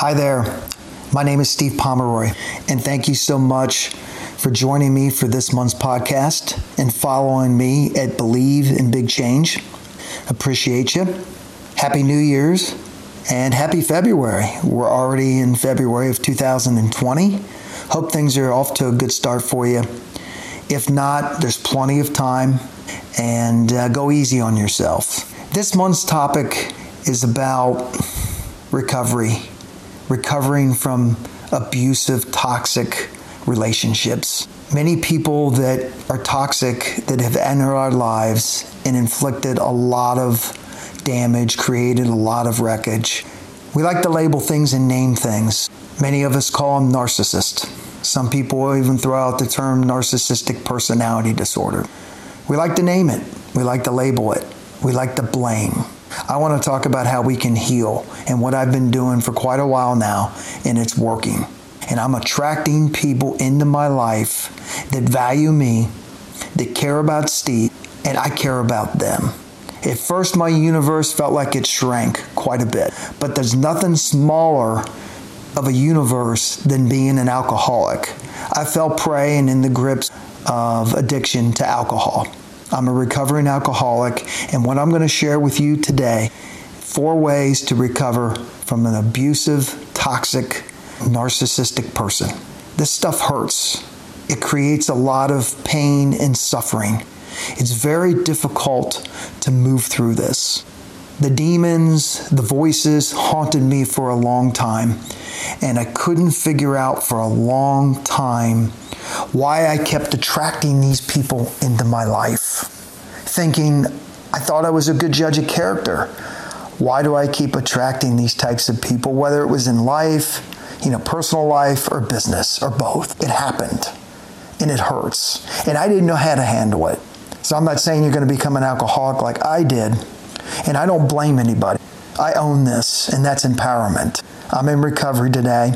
Hi there. My name is Steve Pomeroy, and thank you so much for joining me for this month's podcast and following me at Believe in Big Change. Appreciate you. Happy New Year's and happy February. We're already in February of 2020. Hope things are off to a good start for you. If not, there's plenty of time and uh, go easy on yourself. This month's topic is about recovery, recovering from abusive, toxic relationships. Many people that are toxic that have entered our lives and inflicted a lot of damage, created a lot of wreckage. We like to label things and name things. Many of us call them narcissists. Some people even throw out the term narcissistic personality disorder. We like to name it, we like to label it, we like to blame. I want to talk about how we can heal and what I've been doing for quite a while now, and it's working. And I'm attracting people into my life that value me, that care about Steve, and I care about them. At first, my universe felt like it shrank quite a bit, but there's nothing smaller of a universe than being an alcoholic. I fell prey and in the grips of addiction to alcohol. I'm a recovering alcoholic, and what I'm going to share with you today four ways to recover from an abusive, toxic, narcissistic person. This stuff hurts. It creates a lot of pain and suffering. It's very difficult to move through this. The demons, the voices haunted me for a long time, and I couldn't figure out for a long time why I kept attracting these people into my life, thinking I thought I was a good judge of character. Why do I keep attracting these types of people, whether it was in life, you know, personal life, or business, or both? It happened, and it hurts, and I didn't know how to handle it. So I'm not saying you're going to become an alcoholic like I did, and I don't blame anybody. I own this, and that's empowerment. I'm in recovery today,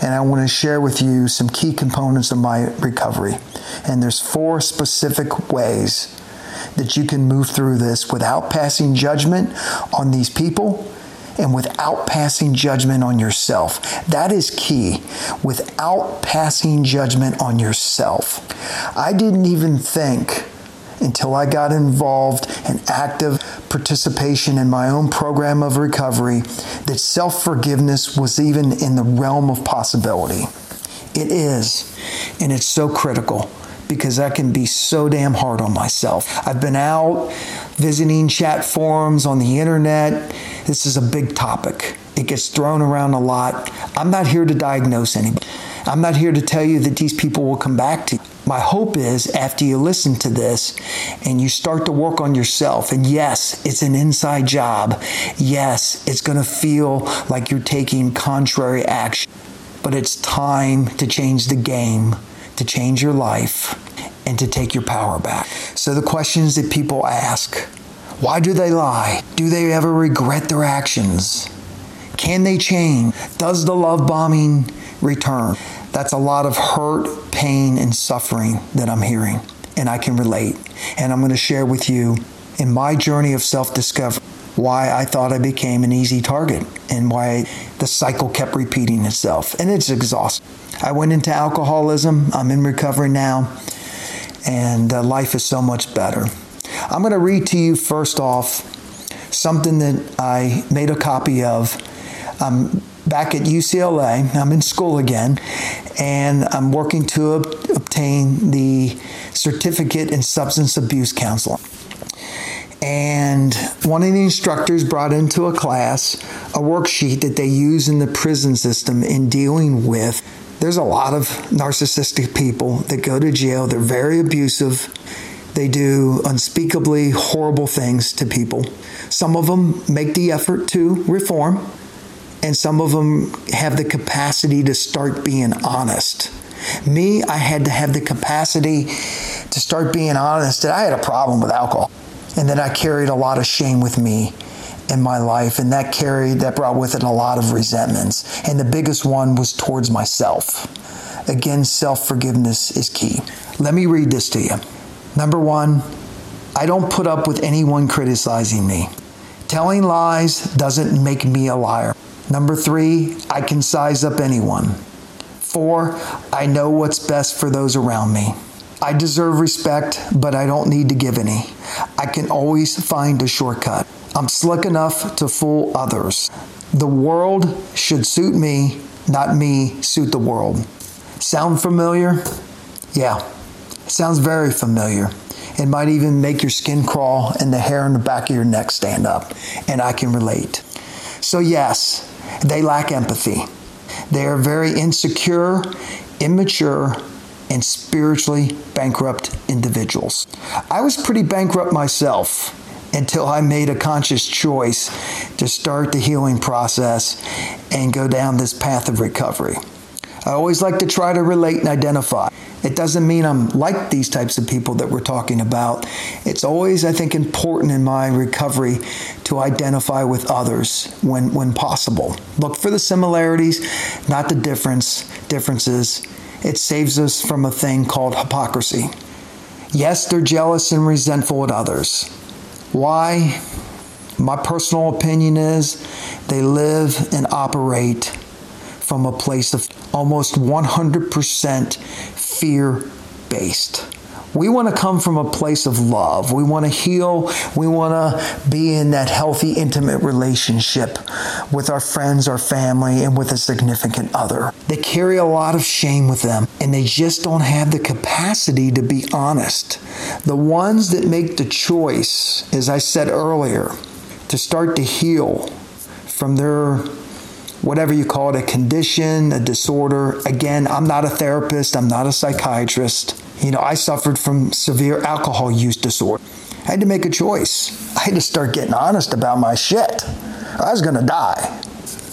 and I want to share with you some key components of my recovery. And there's four specific ways that you can move through this without passing judgment on these people and without passing judgment on yourself. That is key. Without passing judgment on yourself. I didn't even think until I got involved in active participation in my own program of recovery that self forgiveness was even in the realm of possibility. It is, and it's so critical because I can be so damn hard on myself. I've been out visiting chat forums on the internet. This is a big topic. It gets thrown around a lot. I'm not here to diagnose anybody. I'm not here to tell you that these people will come back to you. My hope is after you listen to this and you start to work on yourself, and yes, it's an inside job. Yes, it's going to feel like you're taking contrary action, but it's time to change the game, to change your life, and to take your power back. So, the questions that people ask why do they lie? Do they ever regret their actions? Can they change? Does the love bombing return? That's a lot of hurt, pain, and suffering that I'm hearing, and I can relate. And I'm going to share with you in my journey of self discovery why I thought I became an easy target and why the cycle kept repeating itself. And it's exhausting. I went into alcoholism, I'm in recovery now, and uh, life is so much better. I'm going to read to you first off something that I made a copy of. Um, back at UCLA. I'm in school again, and I'm working to ob- obtain the certificate in substance abuse counseling. And one of the instructors brought into a class a worksheet that they use in the prison system in dealing with. There's a lot of narcissistic people that go to jail, they're very abusive. They do unspeakably horrible things to people. Some of them make the effort to reform, and some of them have the capacity to start being honest. Me, I had to have the capacity to start being honest that I had a problem with alcohol and that I carried a lot of shame with me in my life and that carried that brought with it a lot of resentments and the biggest one was towards myself. Again, self-forgiveness is key. Let me read this to you. Number 1, I don't put up with anyone criticizing me Telling lies doesn't make me a liar. Number three, I can size up anyone. Four, I know what's best for those around me. I deserve respect, but I don't need to give any. I can always find a shortcut. I'm slick enough to fool others. The world should suit me, not me suit the world. Sound familiar? Yeah, sounds very familiar. It might even make your skin crawl and the hair on the back of your neck stand up, and I can relate. So, yes, they lack empathy. They are very insecure, immature, and spiritually bankrupt individuals. I was pretty bankrupt myself until I made a conscious choice to start the healing process and go down this path of recovery. I always like to try to relate and identify. It doesn't mean I'm like these types of people that we're talking about. It's always, I think, important in my recovery to identify with others when, when possible. Look for the similarities, not the difference, differences. It saves us from a thing called hypocrisy. Yes, they're jealous and resentful at others. Why? My personal opinion is they live and operate from a place of almost 100% fear based. We want to come from a place of love. We want to heal. We want to be in that healthy, intimate relationship with our friends, our family, and with a significant other. They carry a lot of shame with them, and they just don't have the capacity to be honest. The ones that make the choice, as I said earlier, to start to heal from their whatever you call it, a condition, a disorder. Again, I'm not a therapist, I'm not a psychiatrist. You know, I suffered from severe alcohol use disorder. I had to make a choice. I had to start getting honest about my shit. I was going to die.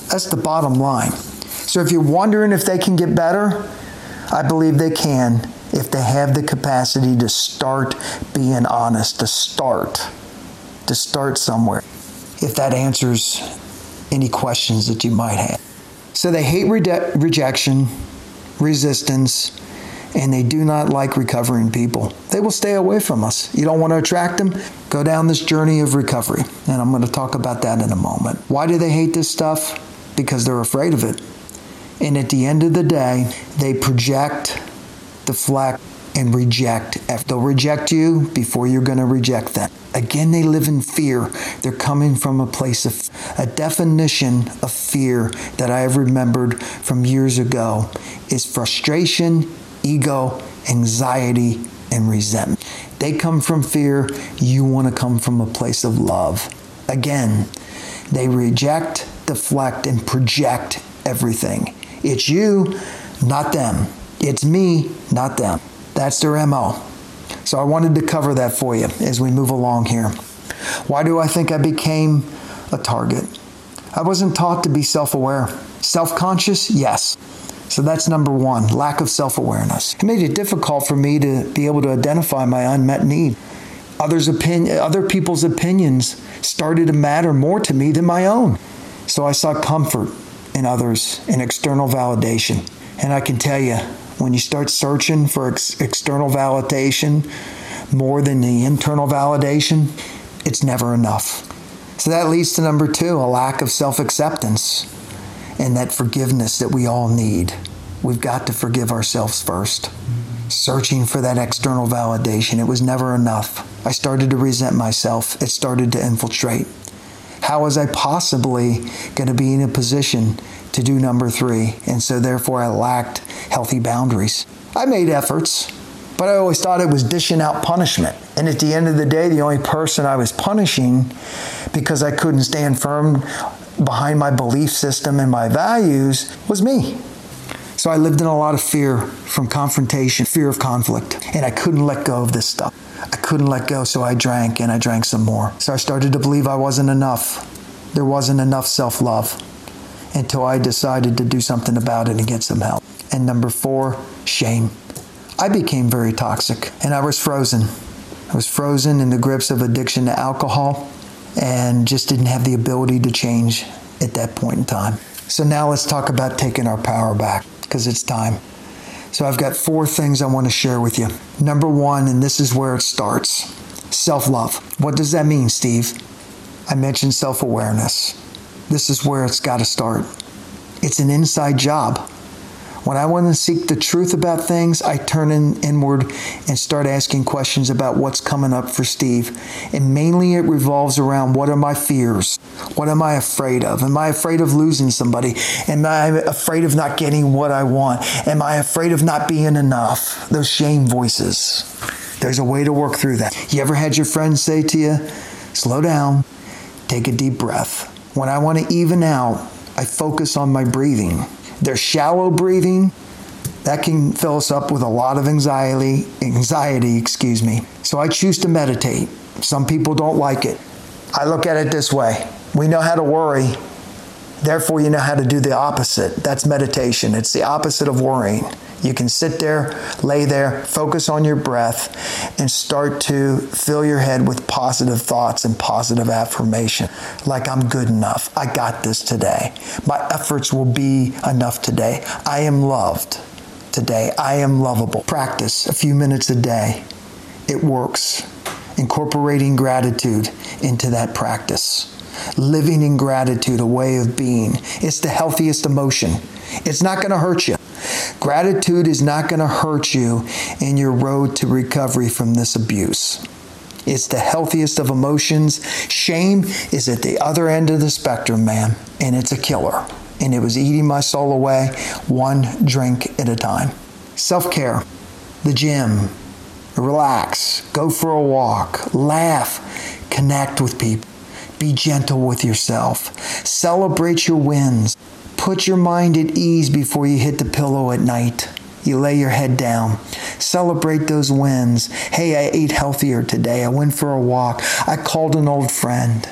That's the bottom line. So if you're wondering if they can get better, I believe they can if they have the capacity to start being honest, to start, to start somewhere. If that answers any questions that you might have. So they hate rejection, resistance, and they do not like recovering people. They will stay away from us. You don't want to attract them? Go down this journey of recovery. And I'm going to talk about that in a moment. Why do they hate this stuff? Because they're afraid of it. And at the end of the day, they project, deflect, and reject. If they'll reject you before you're going to reject them. Again, they live in fear. They're coming from a place of a definition of fear that I have remembered from years ago is frustration, ego, anxiety, and resentment. They come from fear. You want to come from a place of love. Again, they reject, deflect, and project everything. It's you, not them. It's me, not them. That's their MO. So I wanted to cover that for you as we move along here. Why do I think I became a target? I wasn't taught to be self aware. Self conscious? Yes. So that's number one lack of self awareness. It made it difficult for me to be able to identify my unmet need. Others opinion, other people's opinions started to matter more to me than my own. So I sought comfort in others and external validation. And I can tell you, when you start searching for ex- external validation more than the internal validation, it's never enough. So that leads to number two a lack of self acceptance and that forgiveness that we all need. We've got to forgive ourselves first. Searching for that external validation, it was never enough. I started to resent myself, it started to infiltrate. How was I possibly going to be in a position to do number three? And so, therefore, I lacked healthy boundaries. I made efforts, but I always thought it was dishing out punishment. And at the end of the day, the only person I was punishing because I couldn't stand firm behind my belief system and my values was me. So I lived in a lot of fear from confrontation, fear of conflict, and I couldn't let go of this stuff. I couldn't let go, so I drank and I drank some more. So I started to believe I wasn't enough. There wasn't enough self love until I decided to do something about it and get some help. And number four, shame. I became very toxic and I was frozen. I was frozen in the grips of addiction to alcohol and just didn't have the ability to change at that point in time. So now let's talk about taking our power back because it's time. So I've got four things I want to share with you. Number one, and this is where it starts self love. What does that mean, Steve? I mentioned self awareness. This is where it's got to start. It's an inside job. When I want to seek the truth about things, I turn in, inward and start asking questions about what's coming up for Steve. And mainly it revolves around what are my fears? What am I afraid of? Am I afraid of losing somebody? Am I afraid of not getting what I want? Am I afraid of not being enough? Those shame voices. There's a way to work through that. You ever had your friends say to you, slow down, take a deep breath? When I want to even out, I focus on my breathing. There's shallow breathing. That can fill us up with a lot of anxiety, anxiety, excuse me. So I choose to meditate. Some people don't like it. I look at it this way. We know how to worry. Therefore, you know how to do the opposite. That's meditation. It's the opposite of worrying. You can sit there, lay there, focus on your breath, and start to fill your head with positive thoughts and positive affirmation. Like, I'm good enough. I got this today. My efforts will be enough today. I am loved today. I am lovable. Practice a few minutes a day. It works. Incorporating gratitude into that practice. Living in gratitude, a way of being. It's the healthiest emotion. It's not going to hurt you. Gratitude is not going to hurt you in your road to recovery from this abuse. It's the healthiest of emotions. Shame is at the other end of the spectrum, man, and it's a killer. And it was eating my soul away one drink at a time. Self care, the gym, relax, go for a walk, laugh, connect with people, be gentle with yourself, celebrate your wins. Put your mind at ease before you hit the pillow at night. You lay your head down. Celebrate those wins. Hey, I ate healthier today. I went for a walk. I called an old friend.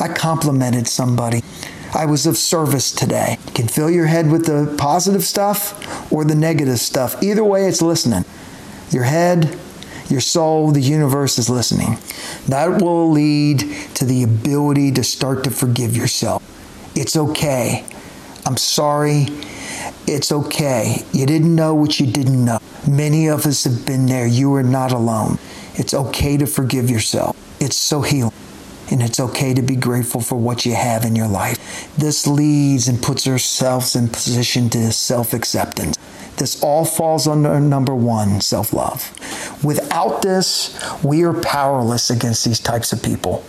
I complimented somebody. I was of service today. You can fill your head with the positive stuff or the negative stuff. Either way, it's listening. Your head, your soul, the universe is listening. That will lead to the ability to start to forgive yourself. It's okay. I'm sorry. It's okay. You didn't know what you didn't know. Many of us have been there. You are not alone. It's okay to forgive yourself. It's so healing. And it's okay to be grateful for what you have in your life. This leads and puts ourselves in position to self acceptance. This all falls under number one self love. Without this, we are powerless against these types of people.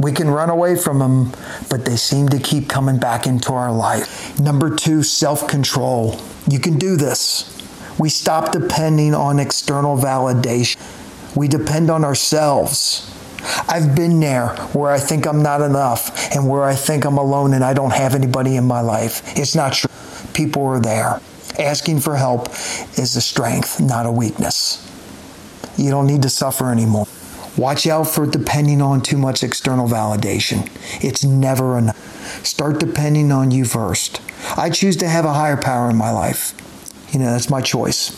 We can run away from them, but they seem to keep coming back into our life. Number two, self control. You can do this. We stop depending on external validation. We depend on ourselves. I've been there where I think I'm not enough and where I think I'm alone and I don't have anybody in my life. It's not true. People are there. Asking for help is a strength, not a weakness. You don't need to suffer anymore. Watch out for depending on too much external validation. It's never enough. Start depending on you first. I choose to have a higher power in my life. You know, that's my choice.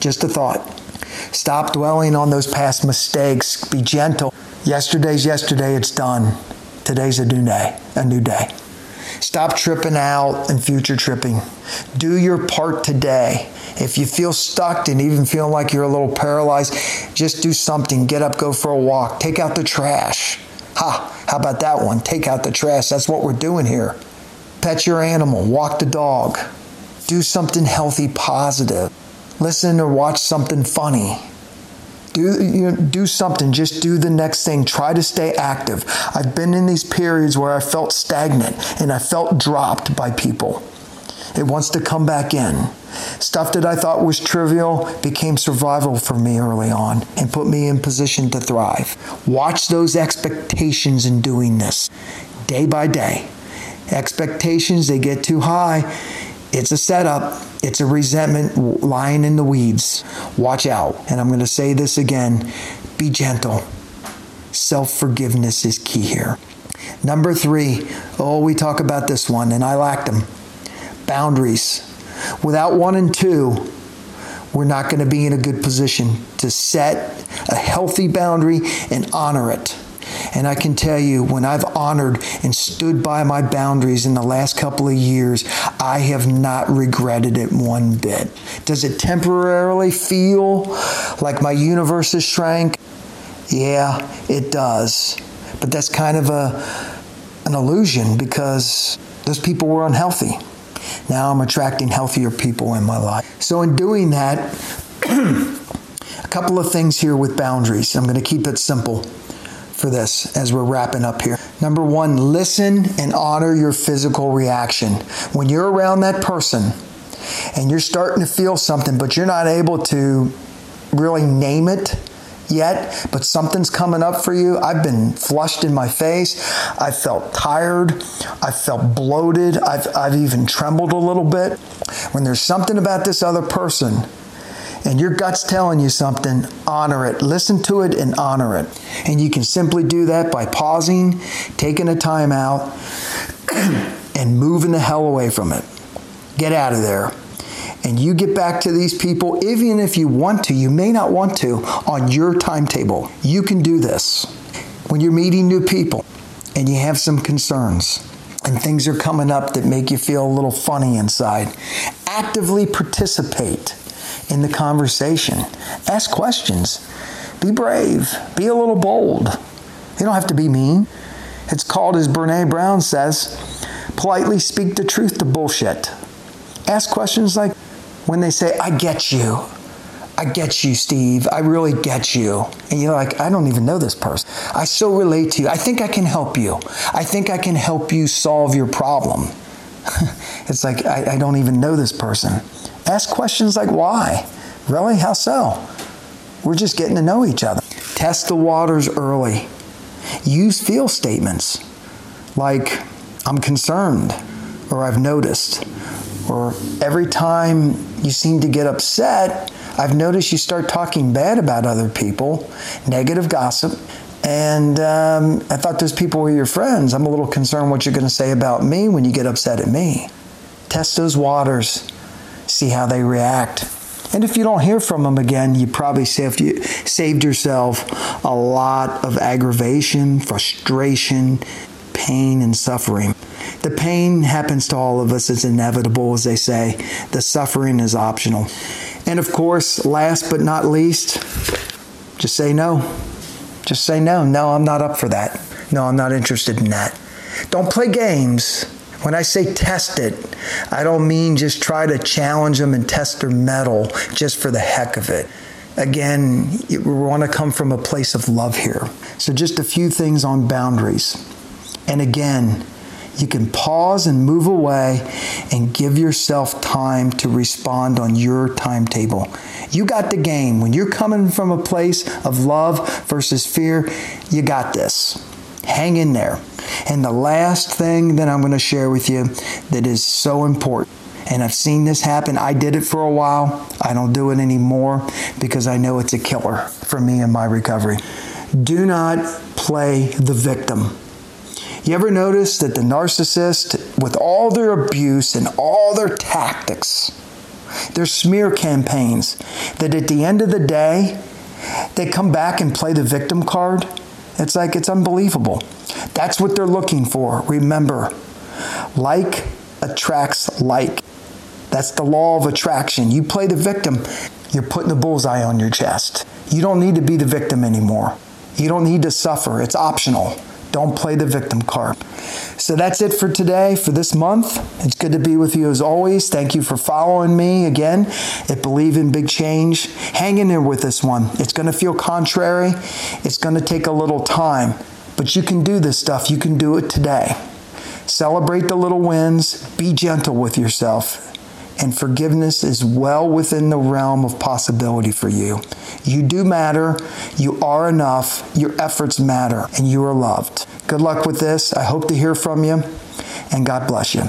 Just a thought. Stop dwelling on those past mistakes. Be gentle. Yesterday's yesterday, it's done. Today's a new day, a new day. Stop tripping out and future tripping. Do your part today. If you feel stuck and even feeling like you're a little paralyzed, just do something. Get up, go for a walk, take out the trash. Ha, how about that one? Take out the trash. That's what we're doing here. Pet your animal, walk the dog, do something healthy, positive. Listen or watch something funny. Do, you know, do something, just do the next thing. Try to stay active. I've been in these periods where I felt stagnant and I felt dropped by people. It wants to come back in. Stuff that I thought was trivial became survival for me early on and put me in position to thrive. Watch those expectations in doing this day by day. Expectations, they get too high. It's a setup, it's a resentment lying in the weeds. Watch out. And I'm going to say this again be gentle. Self forgiveness is key here. Number three, oh, we talk about this one, and I lacked them boundaries. Without one and two, we're not going to be in a good position to set a healthy boundary and honor it. And I can tell you, when I've honored and stood by my boundaries in the last couple of years, I have not regretted it one bit. Does it temporarily feel like my universe has shrank? Yeah, it does. But that's kind of a an illusion because those people were unhealthy. Now I'm attracting healthier people in my life. So in doing that, a couple of things here with boundaries. I'm going to keep it simple for this as we're wrapping up here. Number one, listen and honor your physical reaction. When you're around that person and you're starting to feel something, but you're not able to really name it yet, but something's coming up for you. I've been flushed in my face. I felt tired. I felt bloated. I've, I've even trembled a little bit. When there's something about this other person, and your gut's telling you something, honor it. Listen to it and honor it. And you can simply do that by pausing, taking a time out, and moving the hell away from it. Get out of there. And you get back to these people, even if you want to, you may not want to, on your timetable. You can do this. When you're meeting new people and you have some concerns, and things are coming up that make you feel a little funny inside, actively participate in the conversation. Ask questions. Be brave. Be a little bold. You don't have to be mean. It's called, as Brene Brown says, politely speak the truth to bullshit. Ask questions like when they say, I get you. I get you, Steve. I really get you. And you're like, I don't even know this person. I so relate to you. I think I can help you. I think I can help you solve your problem. it's like, I, I don't even know this person. Ask questions like, why? Really? How so? We're just getting to know each other. Test the waters early. Use feel statements like, I'm concerned, or I've noticed, or every time you seem to get upset, I've noticed you start talking bad about other people, negative gossip, and um, I thought those people were your friends. I'm a little concerned what you're going to say about me when you get upset at me. Test those waters see how they react. And if you don't hear from them again, you probably saved, you, saved yourself a lot of aggravation, frustration, pain, and suffering. The pain happens to all of us, it's inevitable, as they say. The suffering is optional. And of course, last but not least, just say no. Just say no. No, I'm not up for that. No, I'm not interested in that. Don't play games when I say test it, I don't mean just try to challenge them and test their mettle just for the heck of it. Again, we want to come from a place of love here. So, just a few things on boundaries. And again, you can pause and move away and give yourself time to respond on your timetable. You got the game. When you're coming from a place of love versus fear, you got this. Hang in there. And the last thing that I'm going to share with you that is so important, and I've seen this happen. I did it for a while. I don't do it anymore because I know it's a killer for me in my recovery. Do not play the victim. You ever notice that the narcissist, with all their abuse and all their tactics, their smear campaigns, that at the end of the day, they come back and play the victim card? It's like it's unbelievable. That's what they're looking for. Remember, like attracts like. That's the law of attraction. You play the victim, you're putting the bullseye on your chest. You don't need to be the victim anymore. You don't need to suffer. It's optional. Don't play the victim card. So that's it for today, for this month. It's good to be with you as always. Thank you for following me again at Believe in Big Change. Hang in there with this one. It's going to feel contrary, it's going to take a little time, but you can do this stuff. You can do it today. Celebrate the little wins, be gentle with yourself and forgiveness is well within the realm of possibility for you. You do matter, you are enough, your efforts matter, and you are loved. Good luck with this. I hope to hear from you, and God bless you.